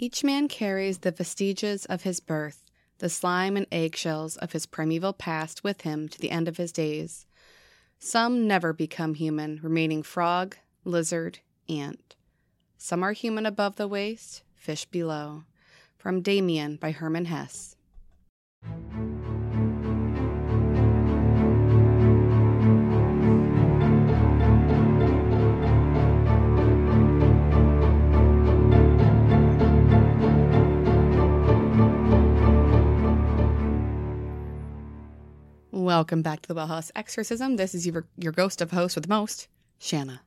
Each man carries the vestiges of his birth, the slime and eggshells of his primeval past with him to the end of his days. Some never become human, remaining frog, lizard, ant. Some are human above the waist, fish below. From Demian by Hermann Hesse. Welcome back to the Well House Exorcism. This is your, your ghost of host with the most, Shanna.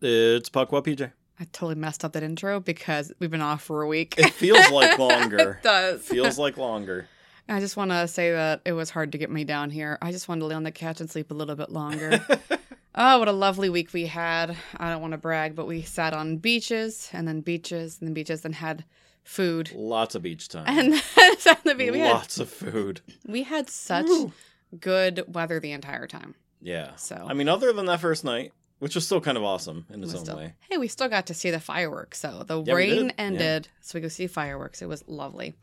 It's Puckwa PJ. I totally messed up that intro because we've been off for a week. It feels like longer. it does. feels like longer. I just want to say that it was hard to get me down here. I just wanted to lay on the couch and sleep a little bit longer. oh, what a lovely week we had. I don't want to brag, but we sat on beaches and then beaches and then beaches and had food. Lots of beach time. And on the beach. We had, Lots of food. we had such Woo. good weather the entire time. Yeah. So I mean, other than that first night, which was still kind of awesome in its own still- way. Hey, we still got to see the fireworks. So the Yeah, rain did. Yeah. ended, so we could see fireworks. It was lovely.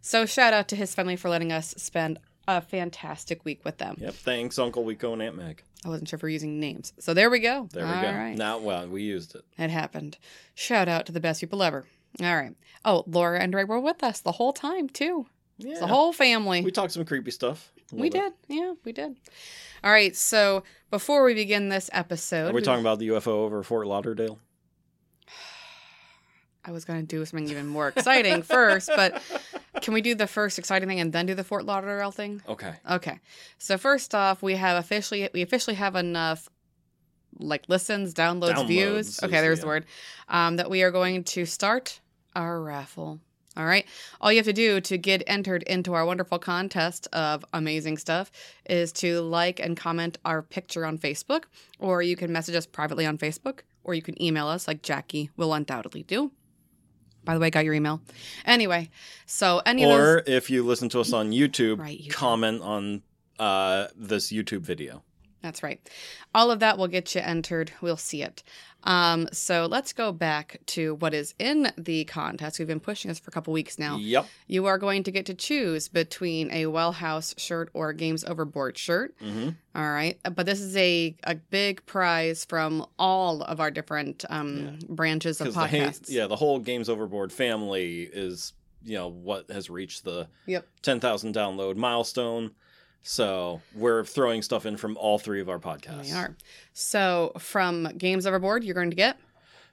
So shout out to his family for letting us spend a fantastic week with them. Yep. Thanks, Uncle Wico and Aunt Meg. I wasn't sure if we're using names. So there we go. There we All go. right. Now, well, we used it. It happened. Shout out to the best people ever. All right. Oh, Laura and Ray were with us the whole time, too. Yeah. The whole family. we talked some creepy stuff. We little did. Yeah, we did. All right. So before we begin this episode, bit. Are we talking about the UFO over Fort Lauderdale? I was going to do something even more exciting first, but can we do the first exciting thing and then do the Fort Lauderdale thing? Okay. Okay. So first off, we have officially we officially have enough like listens, downloads, Downloads views. is- Okay, there's the word. Um, that we are going to start our raffle. All right. All you have to do to get entered into our wonderful contest of amazing stuff is to like and comment our picture on Facebook, or you can message us privately on Facebook, or you can email us like Jackie will undoubtedly do. By the way, I got your email. Anyway, so any of those Or if you listen to us on YouTube, Right, YouTube. comment on uh, this YouTube video. That's right. All of that will get you entered. We'll see it. Um, so let's go back to what is in the contest. We've been pushing this for a couple weeks now. Yep. You are going to get to choose between a Well House shirt or a Games Overboard shirt. hmm All right. But this is a, a big prize from all of our different um, branches of Because the, podcasts. yeah, the whole Games Overboard family is, you know, what has reached the Yep. 10,000 download milestone. So we're throwing stuff in from all three of our podcasts. We are. So from Games Overboard, you're going to get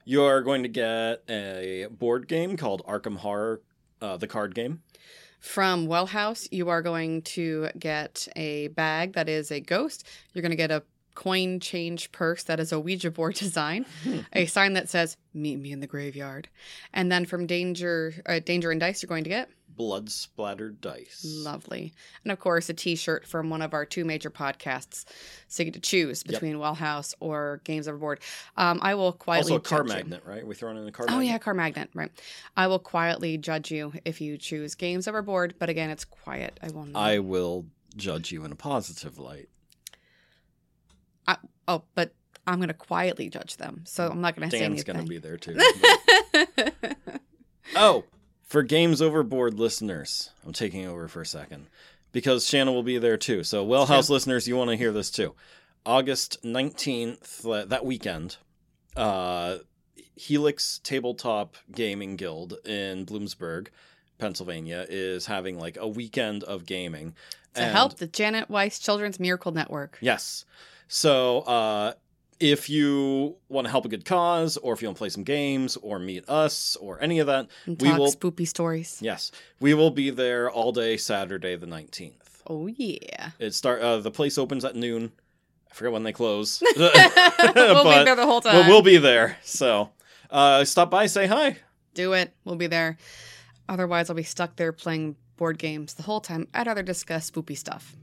You're going to get a board game called Arkham Horror, uh, the card game. From Well House, you are going to get a bag that is a ghost. You're going to get a coin change purse that is a Ouija board design, a sign that says "Meet me in the graveyard," and then from Danger uh, Danger and Dice, you're going to get Blood splattered dice. lovely, and of course a T-shirt from one of our two major podcasts. So you get to choose Yep. between Well House or Games Overboard. Um, I will quietly Also a car judge you. magnet, right? We throwing in a car Oh magnet. yeah, car magnet, right? I will quietly judge you if you choose Games Overboard, but again, it's quiet. I will not. I will judge you in a positive light. Oh, but I'm going to quietly judge them. So I'm not going to say anything. Dan's going to be there too. oh, for Games Overboard listeners, I'm taking over for a second because Shanna will be there too. So, Well. House listeners, you want to hear this too. August 19th, uh, that weekend, uh, Helix Tabletop Gaming Guild in Bloomsburg, Pennsylvania, is having like a weekend of gaming. to And- help the Janet Weis Children's Miracle Network. Yes. So, uh, if you want to help a good cause, or if you want to play some games, or meet us, or any of that, And we talk will- spoopy stories. yes, we will be there all day Saturday the nineteenth. Oh yeah. It start uh, the place opens at noon. I forget when they close. we'll be there the whole time. we'll, we'll be there. So, uh, stop by, say hi. Do it. We'll be there. Otherwise, I'll be stuck there playing board games the whole time. I'd rather discuss spoopy stuff.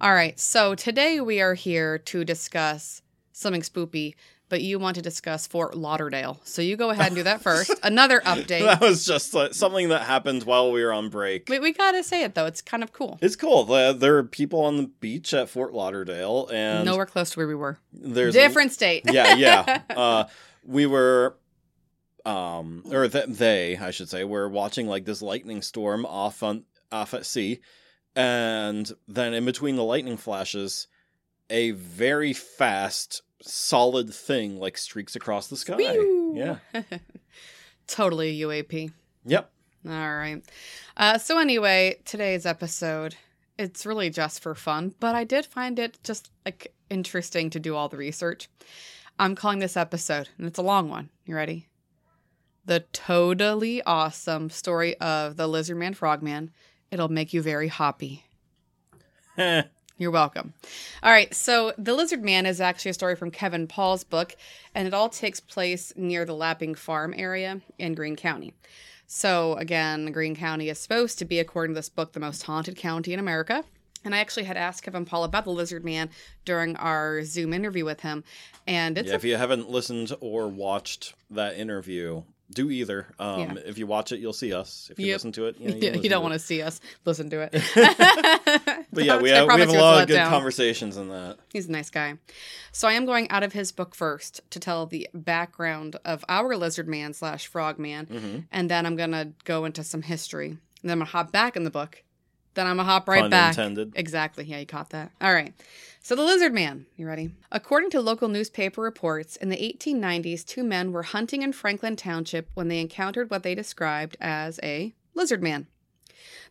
All right. So today we are here to discuss something spoopy, but you want to discuss Fort Lauderdale. So you go ahead and do that first. Another update. That was just like, something that happened while we were on break. we, we got to say it, though. It's kind of cool. It's cool. There are people on the beach at Fort Lauderdale, and Nowhere close to where we were. there's Different state. yeah, yeah. Uh, we were um, or th- they, I should say, were watching like this lightning storm off on off at sea, and then in between the lightning flashes, a very fast, solid thing like streaks across the sky. Yeah. totally UAP. Yep. All right. Uh, so anyway, today's episode, it's really just for fun, but I did find it just like interesting to do all the research. I'm calling this episode, and it's a long one. You ready? The totally awesome story of the Lizard Man Frogman. It'll make you very happy. You're welcome. All right, so The Lizard Man is actually a story from Kevin Paul's book, and it all takes place near the Lapping Farm area in Greene County. So, again, Greene County is supposed to be, according to this book, the most haunted county in America. And I actually had asked Kevin Paul about the Lizard Man during our Zoom interview with him. And yeah, a if you haven't listened or watched that interview, do either. Um, Yeah. If you watch it, you'll see us. If you Yep. listen to it, you, know, you, don't want to see us listen to it. But yeah, we have, we have a lot of good down. conversations in that. He's a nice guy. So I am going out of his book first to tell the background of our lizard man slash frog man, hmm and then I'm gonna go into some history. And then I'm gonna hop back in the book. Then I'm gonna hop right Pun back. intended. Exactly. Yeah, you caught that. All right. So the lizard man. You ready? According to local newspaper reports, in the 1890s, two men were hunting in Franklin Township when they encountered what they described as a lizard man.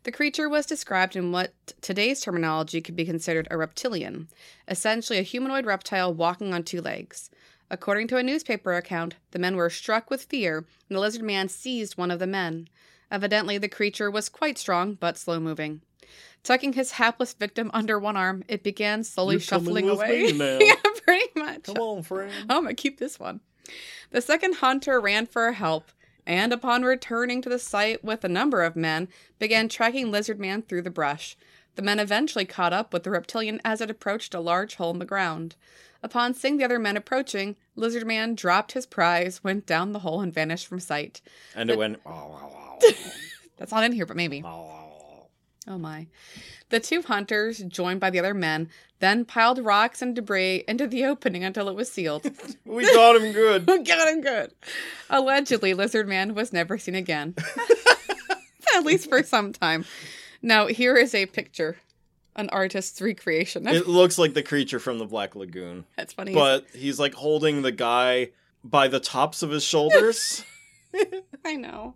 The creature was described in what today's terminology could be considered a reptilian, essentially a humanoid reptile walking on two legs. According to a newspaper account, the men were struck with fear, and the lizard man seized one of the men. Evidently, the creature was quite strong but slow moving. Tucking his hapless victim under one arm, it began slowly You're shuffling away. yeah, pretty much. Come on, friend. I'm gonna keep this one. The second hunter ran for help, and upon returning to the site with a number of men, began tracking Lizard Man through the brush. The men eventually caught up with the reptilian as it approached a large hole in the ground. Upon seeing the other men approaching, Lizard Man dropped his prize, went down the hole, and vanished from sight. And it went. "Oh, That's not in here, but maybe. Oh my. The two hunters, joined by the other men, then piled rocks and debris into the opening until it was sealed. we got him good. Got him good. Allegedly, Lizard Man was never seen again. At least for some time. Now, here is a picture, an artist's recreation. It looks like the creature from the Black Lagoon, That's funny. but he's like holding the guy by the tops of his shoulders, I know.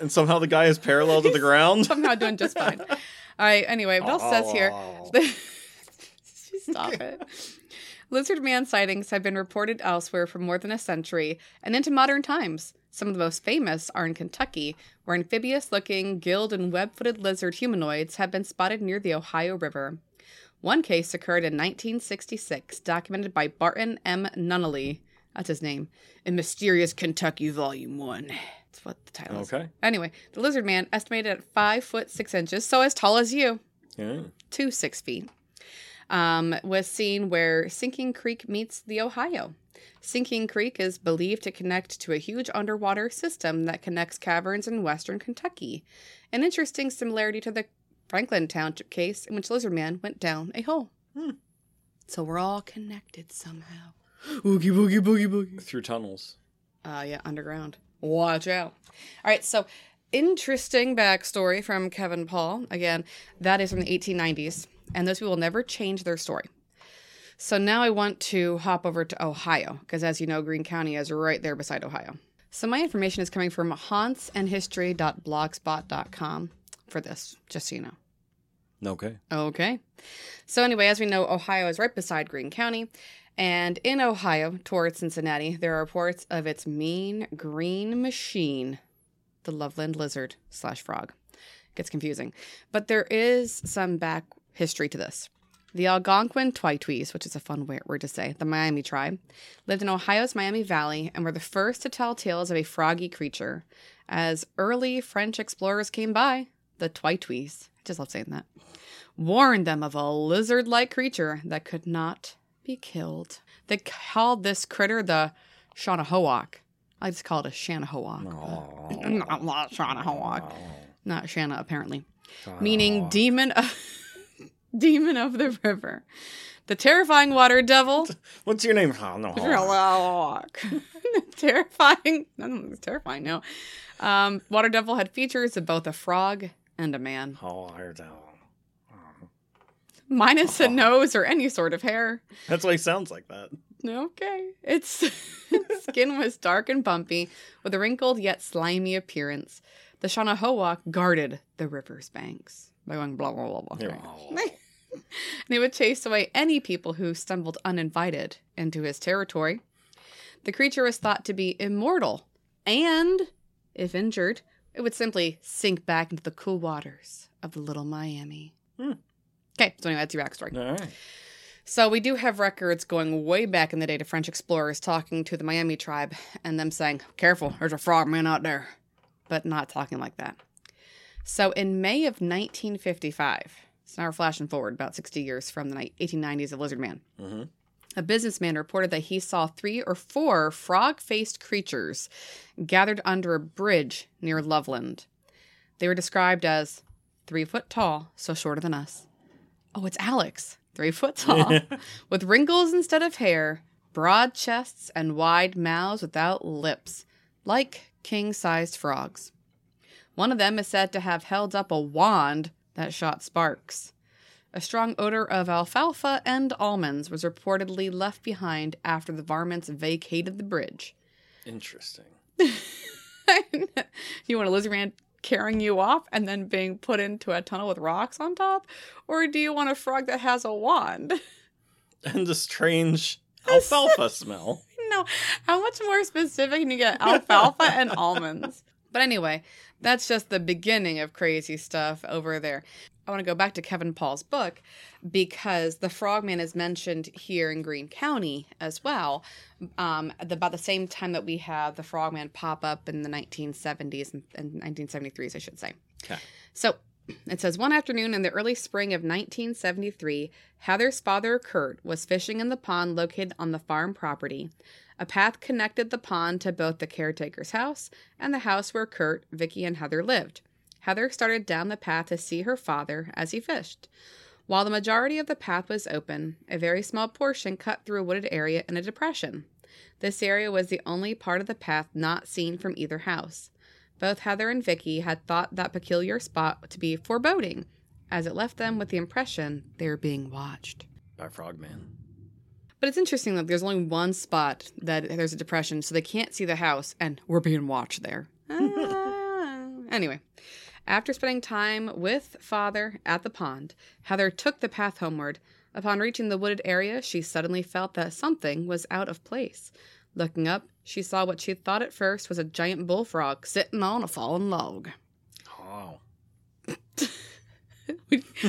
And somehow the guy is parallel to the ground. Somehow doing just fine. All right, anyway, what else says here? Oh. Stop it. Lizard man sightings have been reported elsewhere for more than a century and into modern times. Some of the most famous are in Kentucky, where amphibious looking, gilled, and web footed lizard humanoids have been spotted near the Ohio River. One case occurred in 1966, documented by Barton M. Nunnelly. That's his name. In Mysterious Kentucky, Volume 1. That's what the title is. Okay. Anyway, the lizard man, estimated at five foot six inches, so as tall as you, Yeah. to six feet, um, was seen where Sinking Creek meets the Ohio. Sinking Creek is believed to connect to a huge underwater system that connects caverns in western Kentucky. An interesting similarity to the Franklin Township case in which Lizard Man went down a hole. Hmm. So we're all connected somehow. Boogie, boogie, boogie, boogie. Through tunnels. Uh, yeah, underground. Watch out. All right, so interesting backstory from Kevin Paul. Again, that is from the 1890s, and those people never change their story. So now I want to hop over to Ohio, because as you know, Greene County is right there beside Ohio. So my information is coming from hauntsandhistory.blogspot.com for this, just so you know. Okay. Okay. So, anyway, as we know, Ohio is right beside Greene County. And in Ohio, towards Cincinnati, there are reports of its mean green machine, the Loveland lizard slash frog. Gets confusing. But there is some back history to this. The Algonquin Twightwees, which is a fun word to say, the Miami tribe, lived in Ohio's Miami Valley and were the first to tell tales of a froggy creature. As early French explorers came by, the Twightwees, I just love saying that, warned them of a lizard like creature that could not be killed. They called this critter the Shanahoak. I just call it a Shanahoak. Not, not Shanahoak. Not Shanna, apparently. Meaning demon of demon of the river. The terrifying water devil. What's your name? No. terrifying. No, terrifying. No. Um, water devil had features of both a frog and a man, Oh, I heard that. Minus a nose or any sort of hair. That's why he sounds like that. Okay. Its skin was dark and bumpy, with a wrinkled yet slimy appearance. The Shanahoa guarded the river's banks by going blah blah blah blah. Right? and he would chase away any people who stumbled uninvited into his territory. The creature was thought to be immortal, and, if injured, it would simply sink back into the cool waters of the Little Miami. Hmm. Okay, so anyway, that's your backstory. All right. So we do have records going way back in the day to French explorers talking to the Miami tribe and them saying, "Careful, there's a frogman out there," but not talking like that. So in May of 1955, so now we're flashing forward about 60 years from the 1890s of Lizard Man. hmm A businessman reported that he saw three or four frog faced creatures gathered under a bridge near Loveland. They were described as three foot tall, so shorter than us. Oh, it's Alex, three foot tall, with wrinkles instead of hair, broad chests, and wide mouths without lips, like king sized frogs. One of them is said to have held up a wand that shot sparks. A strong odor of alfalfa and almonds was reportedly left behind after the varmints vacated the bridge. Interesting. you want a lizard man carrying you off and then being put into a tunnel with rocks on top? Or do you want a frog that has a wand? And a strange alfalfa smell. no. How much more specific can you get alfalfa and almonds? But anyway, that's just the beginning of crazy stuff over there. I want to go back to Kevin Paul's book because the frogman is mentioned here in Greene County as well. Um, at about the same time that we have the frogman pop up in the 1970s and, and 1973s, I should say. Okay. So it says one afternoon in the early spring of 1973, Heather's father, Kurt, was fishing in the pond located on the farm property. A path connected the pond to both the caretaker's house and the house where Kurt, Vicky, and Heather lived. Heather started down the path to see her father as he fished. While the majority of the path was open, a very small portion cut through a wooded area in a depression. This area was the only part of the path not seen from either house. Both Heather and Vicky had thought that peculiar spot to be foreboding, as it left them with the impression they were being watched. By Frogman. But it's interesting that there's only one spot that there's a depression, so they can't see the house, and we're being watched there. Ah. anyway, after spending time with father at the pond, Heather took the path homeward. Upon reaching the wooded area, she suddenly felt that something was out of place. Looking up, she saw what she thought at first was a giant bullfrog sitting on a fallen log. Oh.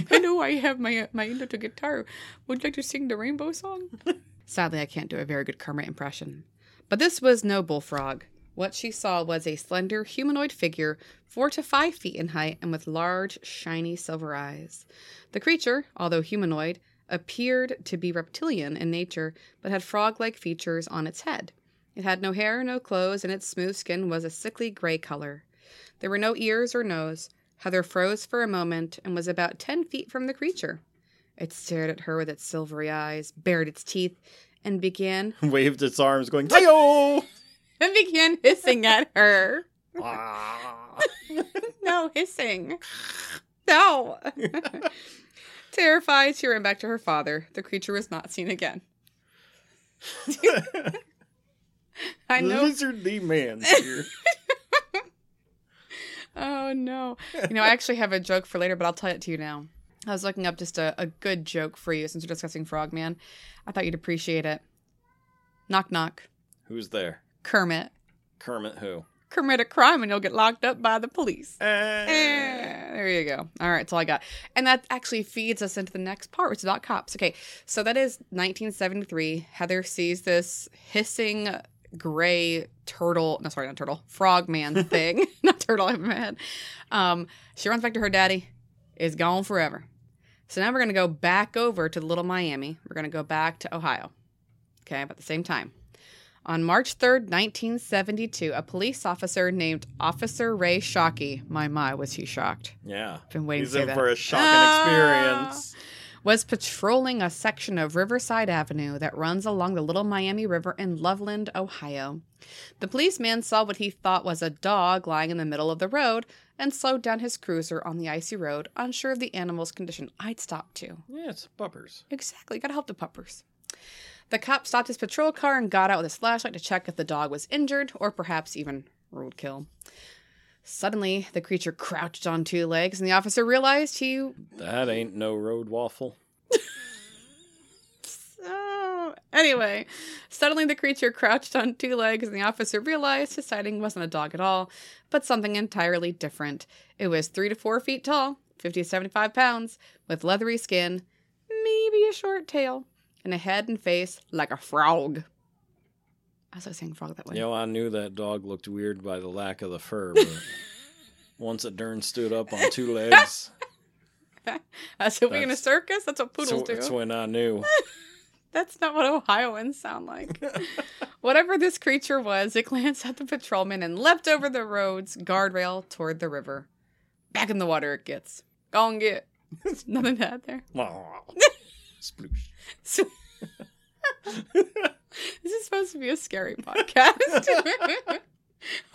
I know I have my my into guitar. Would you like to sing the rainbow song? Sadly, I can't do a very good Kermit impression. But this was no bullfrog. What she saw was a slender humanoid figure, four to five feet in height and with large, shiny silver eyes. The creature, although humanoid, appeared to be reptilian in nature, but had frog like features on its head. It had no hair, no clothes, and its smooth skin was a sickly gray color. There were no ears or nose. Heather froze for a moment and was about ten feet from the creature. It stared at her with its silvery eyes, bared its teeth, and began Waved its arms, going, Hi-yo! and began hissing at her. Ah. No hissing. No. Terrified, she ran back to her father. The creature was not seen again. I know. Lizardly man here. Oh no. You know, I actually have a joke for later, but I'll tell it to you now. I was looking up just a, a good joke for you since we're discussing Frogman. I thought you'd appreciate it. Knock knock. Who's there? Kermit. Kermit who? Commit a crime and you'll get locked up by the police. Eh. Eh, there you go. All right, that's all I got. And that actually feeds us into the next part, which is about cops. Okay, so that is 1973. Heather sees this hissing gray turtle, no, sorry, not turtle, frogman thing, not turtle, I'm mad. Um, she runs back to her daddy, is gone forever. So now we're going to go back over to Little Miami. We're going to go back to Ohio. Okay, about the same time. On March 3rd, 1972, a police officer named Officer Ray Shockey, my my, was he shocked? Yeah. Been waiting He's in that. for a shocking Ah. experience. Was patrolling a section of Riverside Avenue that runs along the Little Miami River in Loveland, Ohio. The policeman saw what he thought was a dog lying in the middle of the road and slowed down his cruiser on the icy road, unsure of the animal's condition. I'd stop too. Yeah, it's puppers. Exactly, gotta help the puppers. The cop stopped his patrol car and got out with his flashlight to check if the dog was injured or perhaps even roadkill. Suddenly, the creature crouched on two legs, and the officer realized he. That ain't no road waffle. Oh, anyway, suddenly the creature crouched on two legs, and the officer realized his sighting wasn't a dog at all, but something entirely different. It was three to four feet tall, 50 to 75 pounds, with leathery skin, maybe a short tail, and a head and face like a frog. I was saying frog that way. You know, I knew that dog looked weird by the lack of the fur, but once a darn stood up on two legs, As if we in a circus? That's what that's, poodles do. that's when I knew. That's not what Ohioans sound like. Whatever this creature was, it glanced at the patrolman and leapt over the road's guardrail toward the river. Back in the water it gets. Go and get. Nothing to add there. Sploosh. This is supposed to be a scary podcast.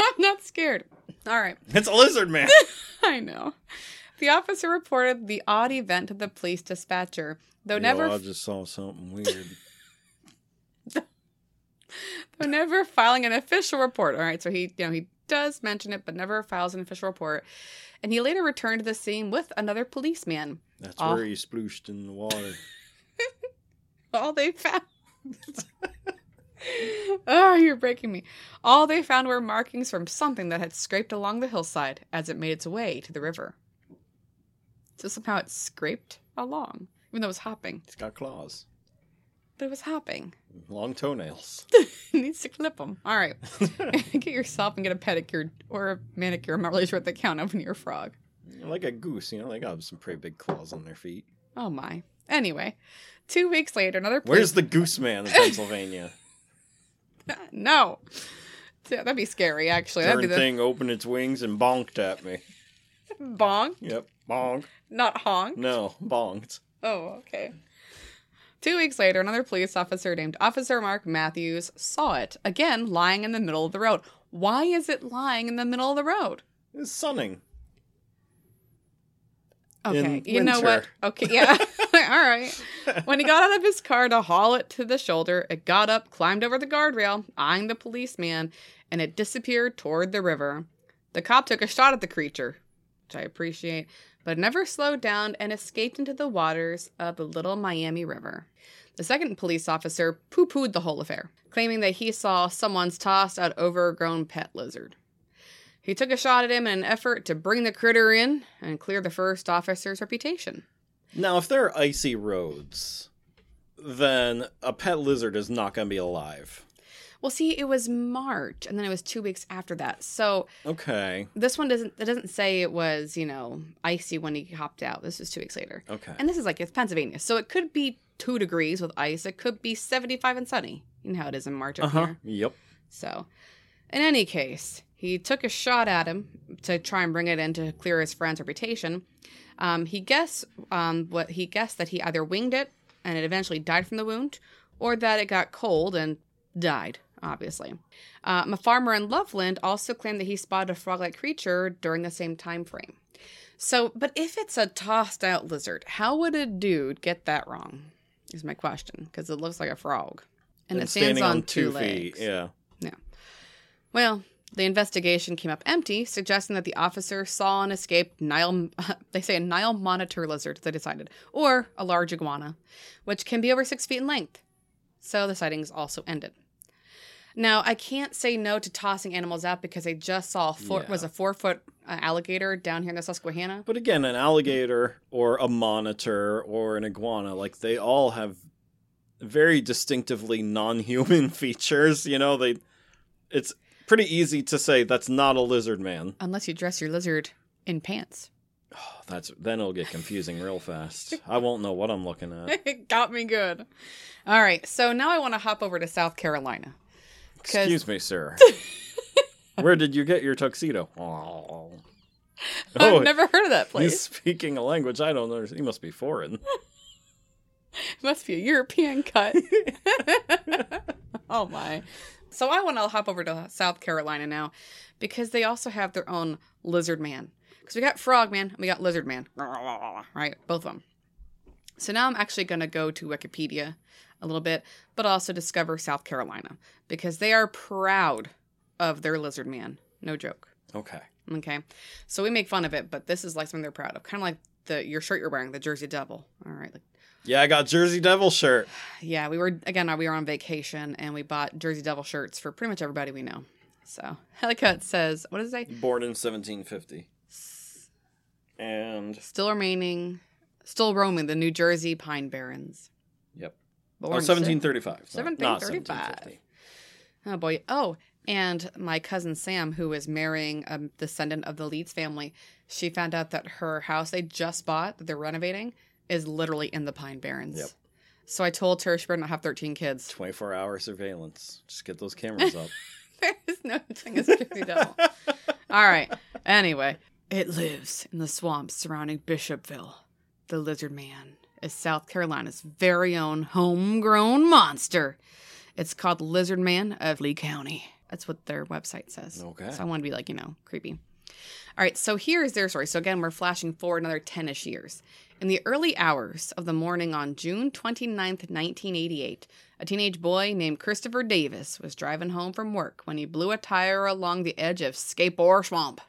I'm not scared. All right. It's a lizard man. I know. The officer reported the odd event to the police dispatcher, though never I just saw something weird. Though never filing an official report. All right, so he, you know, he does mention it, but never files an official report. And he later returned to the scene with another policeman. That's Oh. where he splooshed in the water. All they found. Oh, you're breaking me. All they found were markings from something that had scraped along the hillside as it made its way to the river. So somehow it scraped along, even though it was hopping. It's got claws, But it was hopping. long toenails. needs to clip them. All right. get yourself and get a pedicure or a manicure. I'm not really sure what they count of when you're a frog. like a goose, you know, they got some pretty big claws on their feet. Oh my. Anyway, two weeks later, another Where's the goose man in Pennsylvania? no. Yeah, that'd be scary. Actually, that'd be the thing opened its wings and bonked at me. bonk, Yep, bonk. not honk. No, bonked. Oh, okay. Two weeks later, another police officer named Officer Mark Matthews saw it again lying in the middle of the road. Why is it lying in the middle of the road? It's sunning. Okay, you know what? Okay, yeah. All right. When he got out of his car to haul it to the shoulder, it got up, climbed over the guardrail, eyeing the policeman, and it disappeared toward the river. The cop took a shot at the creature, which I appreciate, but never slowed down and escaped into the waters of the Little Miami River. The second police officer poo pooed the whole affair, claiming that he saw someone's tossed out overgrown pet lizard. He took a shot at him in an effort to bring the critter in and clear the first officer's reputation. Now, if there are icy roads, then a pet lizard is not going to be alive. Well, see, it was March, and then it was two weeks after that. So Okay, this one doesn't. It doesn't say it was you know icy when he hopped out. This is two weeks later, okay. and this is like it's Pennsylvania, so it could be two degrees with ice. It could be seventy-five and sunny. You know how it is in March up Uh huh. here. Yep. So, in any case, he took a shot at him to try and bring it in to clear his friend's reputation. Um, he guessed um, what he guessed that he either winged it and it eventually died from the wound, or that it got cold and died. Obviously, um, a farmer in Loveland also claimed that he spotted a frog-like creature during the same time frame. So, but if it's a tossed-out lizard, how would a dude get that wrong? Is my question because it looks like a frog and, it stands on, on two, two legs. feet. Yeah. Well, the investigation came up empty, suggesting that the officer saw an escaped Nile, they say a Nile monitor lizard, they decided, or a large iguana, which can be over six feet in length. So the sightings also ended. Now, I can't say no to tossing animals out because I just saw a four, Yeah. was a four foot uh, alligator down here in the Susquehanna. But again, an alligator or a monitor or an iguana, like they all have very distinctively non-human features. You know, they it's pretty easy to say that's not a lizard man. Unless you dress your lizard in pants. Oh, that's then it'll get confusing real fast. I won't know what I'm looking at. it got me good. All right, so now I want to hop over to South Carolina. 'Cause- Excuse me, sir. Where did you get your tuxedo? Oh, I've never heard of that place. he's speaking a language I don't understand. He must be foreign. Must be a European cut. oh my. So I want to hop over to South Carolina now because they also have their own lizard man. Because we got frog man and we got lizard man. Right? Both of them. So now I'm actually going to go to Wikipedia a little bit, but also discover South Carolina because they are proud of their lizard man. No joke. Okay. Okay. So we make fun of it, but this is like something they're proud of. Kind of like the your shirt you're wearing, the Jersey Devil. All right. Like, Yeah, I got Jersey Devil shirt. yeah, we were again we were on vacation and we bought Jersey Devil shirts for pretty much everybody we know. So I like how it says what does it say? Born in 1750. And Still remaining still roaming the New Jersey Pine Barrens. Yep. But oh, we're in 1735. not- not 1735. 1750. Oh boy. Oh, and my cousin Sam, who is marrying a descendant of the Leeds family, she found out that her house they just bought that they're renovating is literally in the Pine Barrens. Yep. So I told her she better not have 13 kids. 24 hour surveillance. Just get those cameras up. there is no thing as Jersey Devil. All right. Anyway, it lives in the swamps surrounding Bishopville. The lizard man is South Carolina's very own homegrown monster. It's called Lizard Man of Lee County. That's what their website says. Okay. So I want to be like, you know, creepy. All right, so here's their story. So again, we're flashing forward another 10 ish years. In the early hours of the morning on June 29th, 1988, a teenage boy named Christopher Davis was driving home from work when he blew a tire along the edge of Scape Ore Swamp.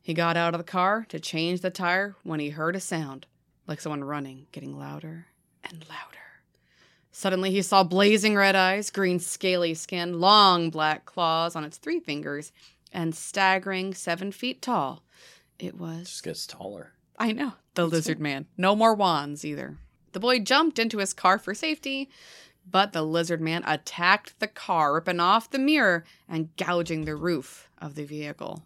He got out of the car to change the tire when he heard a sound, like someone running, getting louder and louder. Suddenly, he saw blazing red eyes, green scaly skin, long black claws on its three fingers, and staggering seven feet tall. It was. Just gets taller. I know. The lizard man. No more wands either. The boy jumped into his car for safety, but the lizard man attacked the car, ripping off the mirror and gouging the roof of the vehicle.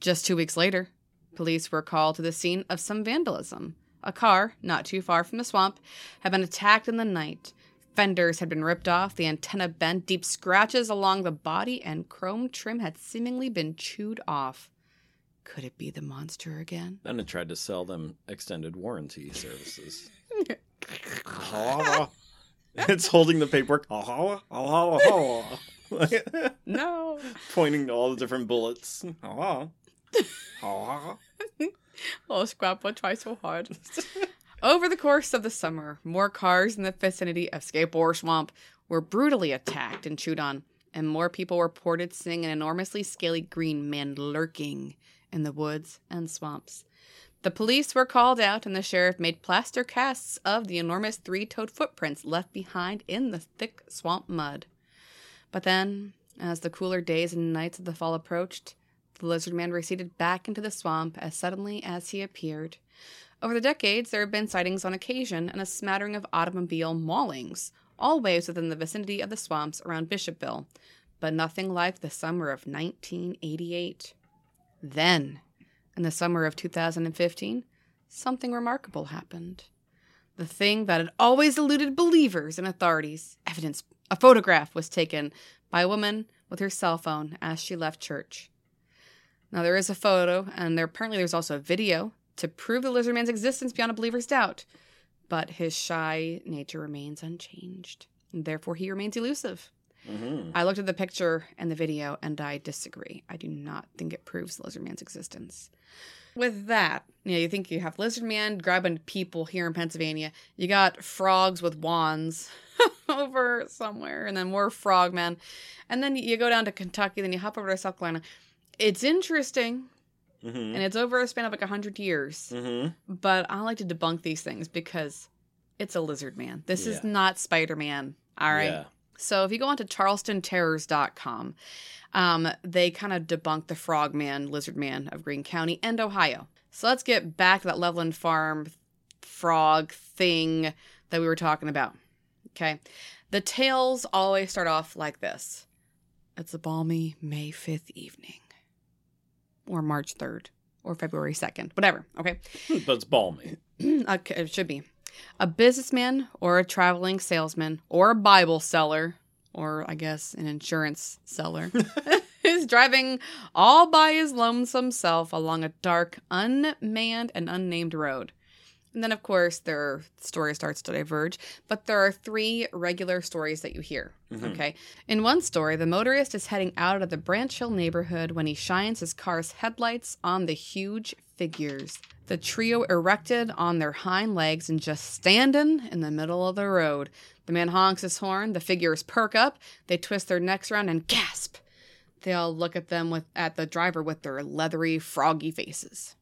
Just two weeks later, police were called to the scene of some vandalism. A car, not too far from the swamp, had been attacked in the night. Fenders had been ripped off, the antenna bent, deep scratches along the body, and chrome trim had seemingly been chewed off. Could it be the monster again? Then it tried to sell them extended warranty services. it's holding the paperwork. No. Pointing to all the different bullets. Oh, Scrap will try so hard. Over the course of the summer, more cars in the vicinity of Scape Ore Swamp were brutally attacked and chewed on, and more people reported seeing an enormously scaly green man lurking in the woods and swamps. The police were called out, and the sheriff made plaster casts of the enormous three toed footprints left behind in the thick swamp mud. But then, as the cooler days and nights of the fall approached, the lizard man receded back into the swamp as suddenly as he appeared. Over the decades, there have been sightings on occasion and a smattering of automobile maulings, always within the vicinity of the swamps around Bishopville, but nothing like the summer of 1988. Then, in the summer of 2015, something remarkable happened. The thing that had always eluded believers and authorities, evidence, a photograph was taken by a woman with her cell phone as she left church. Now there is a photo, and there apparently there's also a video to prove the lizard man's existence beyond a believer's doubt. But his shy nature remains unchanged, and therefore he remains elusive. Hmm I looked at the picture and the video, and I disagree. I do not think it proves lizard man's existence. With that, you know, you think you have lizard man grabbing people here in Pennsylvania. You got frogs with wands over somewhere, and then more frogmen, and then you go down to Kentucky. Then you hop over to South Carolina. It's interesting, hmm and it's over a span of like a hundred years. hmm But I like to debunk these things because it's a lizard man. This is not Spider Man. All right. Yeah. So if you go onto charlestonterrors.com, um, they kind of debunk the frogman, lizard man of Greene County and Ohio. So let's get back to that Loveland Farm frog thing that we were talking about. Okay. The tales always start off like this It's a balmy May 5th evening, or March 3rd, or February 2nd, whatever. Okay. But it's balmy. okay, it should be. A businessman or a traveling salesman or a Bible seller, or I guess an insurance seller, is driving all by his lonesome self along a dark, unmanned, and unnamed road. And then, of course, their story starts to diverge. But there are three regular stories that you hear. Mhm. Okay. In one story, the motorist is heading out of the Branch Hill neighborhood when he shines his car's headlights on the huge figures. The trio erected on their hind legs and just standing in the middle of the road. The man honks his horn, the figures perk up, they twist their necks around and gasp. They all look at them with at the driver with their leathery, froggy faces.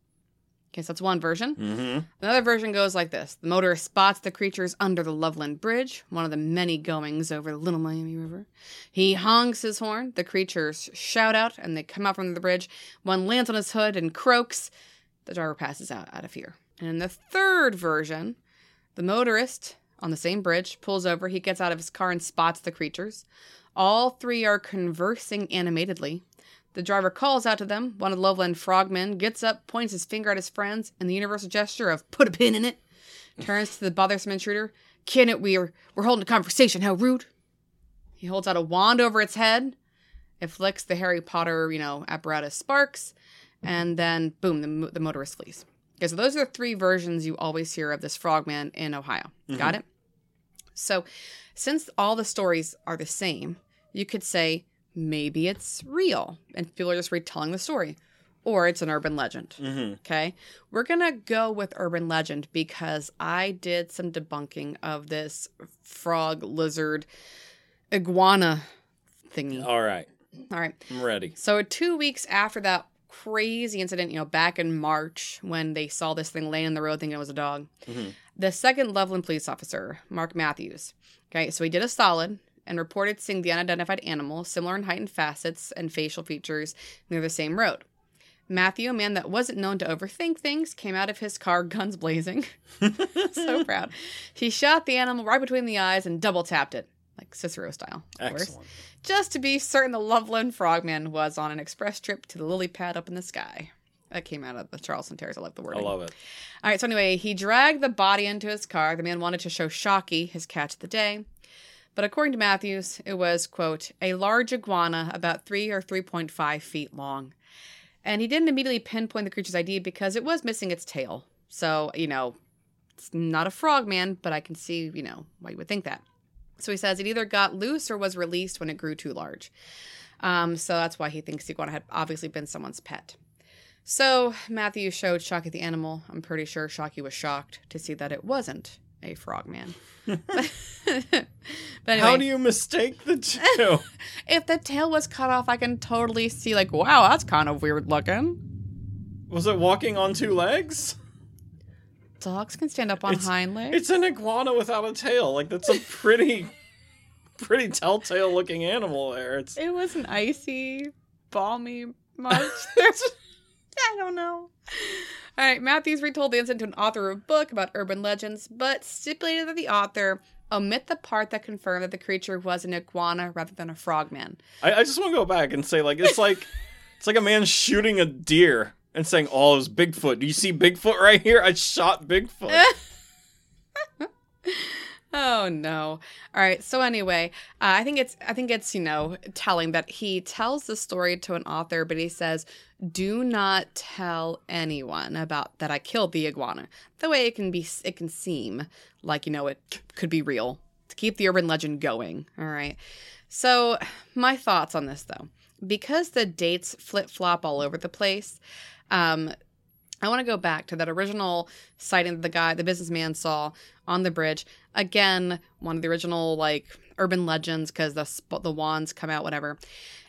Okay, so that's one version. Mm-hmm. Another version goes like this The motorist spots the creatures under the Loveland Bridge, one of the many goings over the Little Miami River. He honks his horn, the creatures shout out, and they come out from the bridge. One lands on his hood and croaks. The driver passes out out of fear. And in the third version, the motorist on the same bridge pulls over. He gets out of his car and spots the creatures. All three are conversing animatedly. The driver calls out to them. One of the Loveland frogmen gets up, points his finger at his friends, and the universal gesture of put a pin in it turns to the bothersome intruder. Can it? We're we're holding a conversation. How rude! He holds out a wand over its head. It flicks the Harry Potter, you know, apparatus sparks, and then boom, the, the motorist flees. Okay, so those are the three versions you always hear of this frogman in Ohio. Got it? So, since all the stories are the same, you could say maybe it's real and people are just retelling the story, or it's an urban legend. Mm-hmm. Okay. We're going to go with urban legend because I did some debunking of this frog, lizard, iguana thingy. All right. All right. I'm ready. So, two weeks after that crazy incident, you know, back in March when they saw this thing laying in the road thinking it was a dog, Mhm. the second Loveland police officer, Mark Matthews, okay, so he did a solid and reported seeing the unidentified animal, similar in height and facets and facial features, near the same road. Matthew, a man that wasn't known to overthink things, came out of his car, guns blazing. so proud. He shot the animal right between the eyes and double tapped it, like Cicero style, of course just to be certain the Loveland Frogman was on an express trip to the lily pad up in the sky. That came out of the Charleston Terriers. I love the word. I love it. All right, so anyway, he dragged the body into his car. The man wanted to show Shockey, his catch of the day. But according to Matthews, it was, quote, a large iguana about three or 3.5 feet long. And he didn't immediately pinpoint the creature's ID because it was missing its tail. So, you know, it's not a frogman, but I can see, you know, why you would think that. So he says it either got loose or was released when it grew too large. Um, so that's why he thinks the iguana had obviously been someone's pet. So Matthew showed Shockey the animal. I'm pretty sure Shockey was shocked to see that it wasn't a frogman. but anyway, How do you mistake the two? if the tail was cut off, I can totally see like, wow, that's kind of weird looking. Was it walking on two legs? Dogs can stand up on It's- hind legs. It's an iguana without a tail. Like that's a pretty, pretty telltale looking animal there. It's It was an icy, balmy March. I don't know. All right, Matthews retold the incident to an author of a book about urban legends, but stipulated that the author omit the part that confirmed that the creature was an iguana rather than a frogman. I, I just want to go back and say like it's like it's like a man shooting a deer and saying, "Oh, it was Bigfoot. Do you see Bigfoot right here? I shot Bigfoot." Oh no. All right. So anyway, uh, I think it's I think it's you know telling that he tells the story to an author, but he says, "Do not tell anyone about that I killed the iguana." The way it can be, it can seem like you know it could be real to keep the urban legend going. All right. So my thoughts on this though, because the dates flip flop all over the place. Um, I want to go back to that original sighting that the guy, the businessman, saw on the bridge. Again, one of the original like urban legends because the the wands come out, whatever.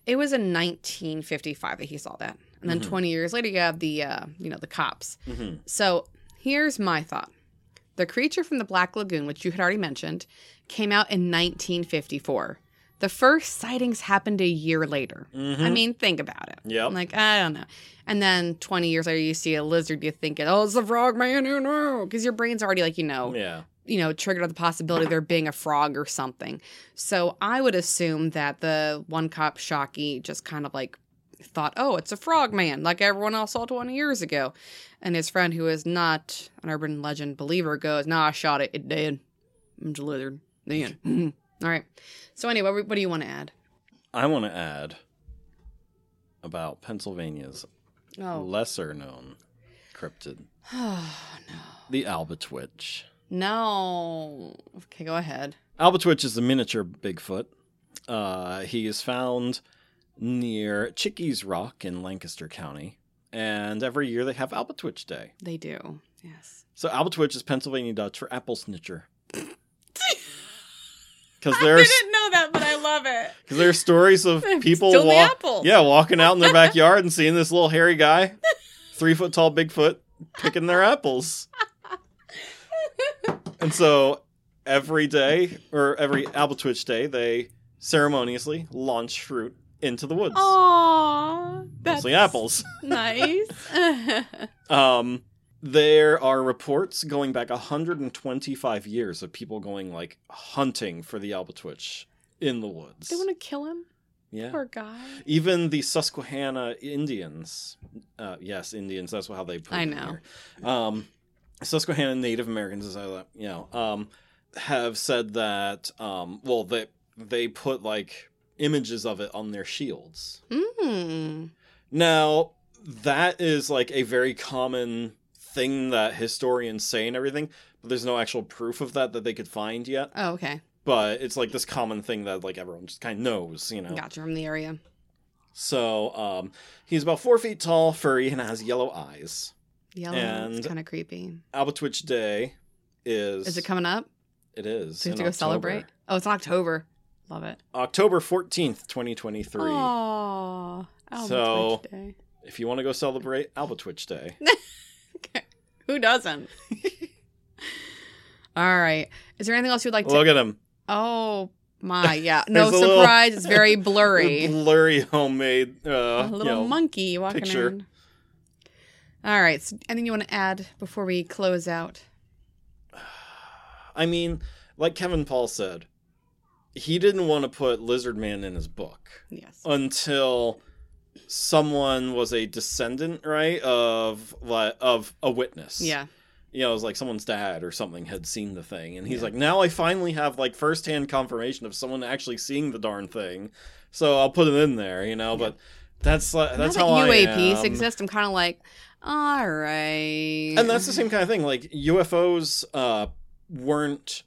It was in 1955 that he saw that, and then Mhm. 20 years later, you have the uh, you know the cops. hmm So here's my thought: the creature from the Black Lagoon, which you had already mentioned, came out in 1954. The first sightings happened a year later. hmm I mean, think about it. Yep. Like, I don't know. And then 20 years later, you see a lizard, you think, it, oh, it's a frog man, you know, because your brain's already like, you know, yeah. you know, triggered on the possibility of there being a frog or something. So I would assume that the one cop Shockey just kind of like thought, oh, it's a frog man, like everyone else saw 20 years ago. And his friend, who is not an urban legend believer, goes, nah, I shot it. It did. It's a lizard. The end. All right. So anyway, what, what do you want to add? I want to add about Pennsylvania's Oh, lesser known cryptid. Oh no. The Albatwitch. No. Okay, go ahead. Albatwitch is a miniature Bigfoot. Uh, he is found near Chickies Rock in Lancaster County, and every year they have Albatwitch Day. They do. Yes. So Albatwitch is Pennsylvania Dutch for apple snitcher. Because there's I there's didn't know that, but I love it. because there are stories of people walk, yeah, walking out in their backyard and seeing this little hairy guy, three foot tall Bigfoot, picking their apples. And so every day or every Albatwitch day, they ceremoniously launch fruit into the woods, Aw, that's mostly apples. nice. Um, there are reports going back 125 years of people going like hunting for the Albatwitch in the woods. they want to kill him. yeah. Poor guy. Even the Susquehanna Indians, uh, yes, Indians. That's how they put I know. Um, Susquehanna Native Americans, as I you know, um, have said that. Um, well, they they put like images of it on their shields. Mm. Now, that is like a very common thing that historians say and everything, but there's no actual proof of that that they could find yet. Oh, okay. But it's like this common thing that like everyone just kind of knows, you know. Gotcha from the area. So, um, he's about four feet tall, furry, and has yellow eyes. Yellow. And- It's kind of creepy. Albatwitch Day is. Is it coming up? It is. So you have to go October. celebrate? Oh, it's in October. Love it. October 14th, 2023. Oh, So- Day. If you want to go celebrate Albatwitch Day. Who doesn't? All right. Is there anything else you'd like to? Look at him. Oh my, yeah. No There's a little- surprise. It's very blurry. Blurry homemade. Uh, a you little know, monkey walking picture. in. All right. So anything you want to add before we close out? I mean, like Kevin Paul said, he didn't want to put Lizard Man in his book Yes. until someone was a descendant, right, of like of a witness. Yeah. You know, it was like someone's dad or something had seen the thing, and he's Yeah. like, now I finally have like firsthand confirmation of someone actually seeing the darn thing, so I'll put it in there, you know. But that's like that's how UAPs exist, I'm kind of like, all right. and that's the same kind of thing like ufos uh weren't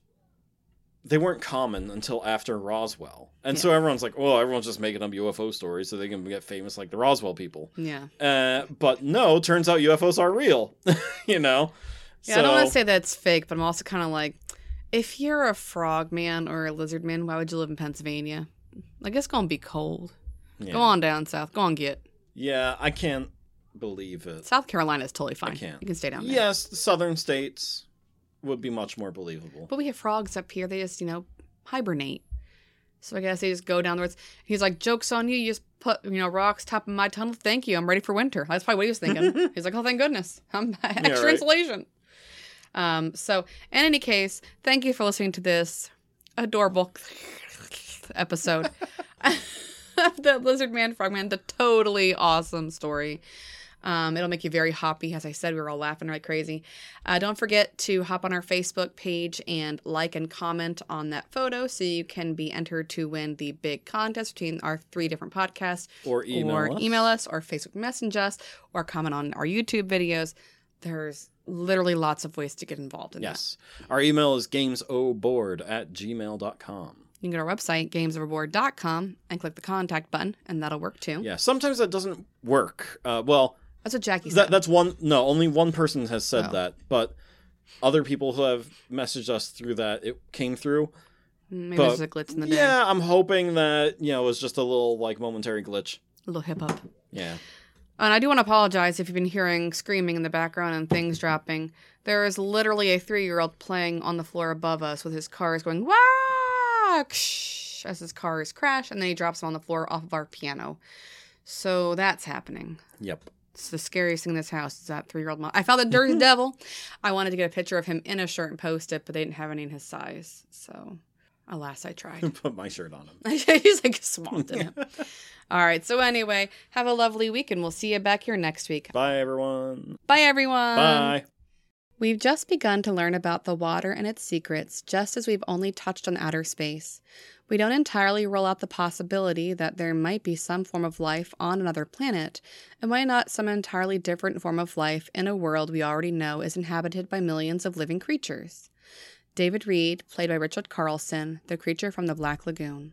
they weren't common until after roswell and so everyone's like well everyone's just making up ufo stories so they can get famous like the roswell people Yeah. uh but no turns out ufos are real you know Yeah, I don't want to say that's fake, but I'm also kind of like, if you're a frog man or a lizard man, why would you live in Pennsylvania? Like it's gonna be cold. yeah. Go on down south. Go on get. yeah i can't believe it South Carolina is totally fine. can't. You can stay down there. yes the southern states would be much more believable But we have frogs up here. They just, you know, hibernate. So I guess they just go down the woods. He's like, joke's on you. You just put, you know, rocks top of my tunnel. Thank you. I'm ready for winter. That's probably what he was thinking. He's like, oh, thank goodness. I'm extra right. insulation. Um, so in any case, thank you for listening to this adorable episode of the Lizard Man Frogman, the totally awesome story. Um, it'll make you very happy. As I said, we were all laughing like crazy. Uh, don't forget to hop on our Facebook page and like and comment on that photo so you can be entered to win the big contest between our three different podcasts. or email or us. email us or Facebook message us or comment on our YouTube videos. There's literally lots of ways to get involved in that. yes our email is gamesoverboard at gmail.com You can go to our website, gamesoverboard.com, and click the contact button, and that'll work too. yeah sometimes that doesn't work uh well That's what Jackie said. That, that's one. No, only one person has said Oh. that, but other people who have messaged us through that it came through. Maybe but- there's a glitch in the day. Yeah, I'm hoping that you know it was just a little like momentary glitch. A little hip hop. Yeah, And I do want to apologize if you've been hearing screaming in the background and things dropping. There is literally a three year old playing on the floor above us with his cars going, wah! ksh, As his cars crash, and then he drops them on the floor off of our piano. So that's happening. yep. It's the scariest thing in this house is that three year old mom. I found the dirty devil. I wanted to get a picture of him in a shirt and post it, but they didn't have any in his size. So, alas, I tried. Put my shirt on him. He's like swamped in it. All right. So, anyway, have a lovely week, and we'll see you back here next week. Bye everyone. Bye, everyone. Bye. We've just begun to learn about the water and its secrets, just as we've only touched on outer space. We don't entirely rule out the possibility that there might be some form of life on another planet, and why not some entirely different form of life in a world we already know is inhabited by millions of living creatures. David Reed, played by Richard Carlson, the creature from the Black Lagoon.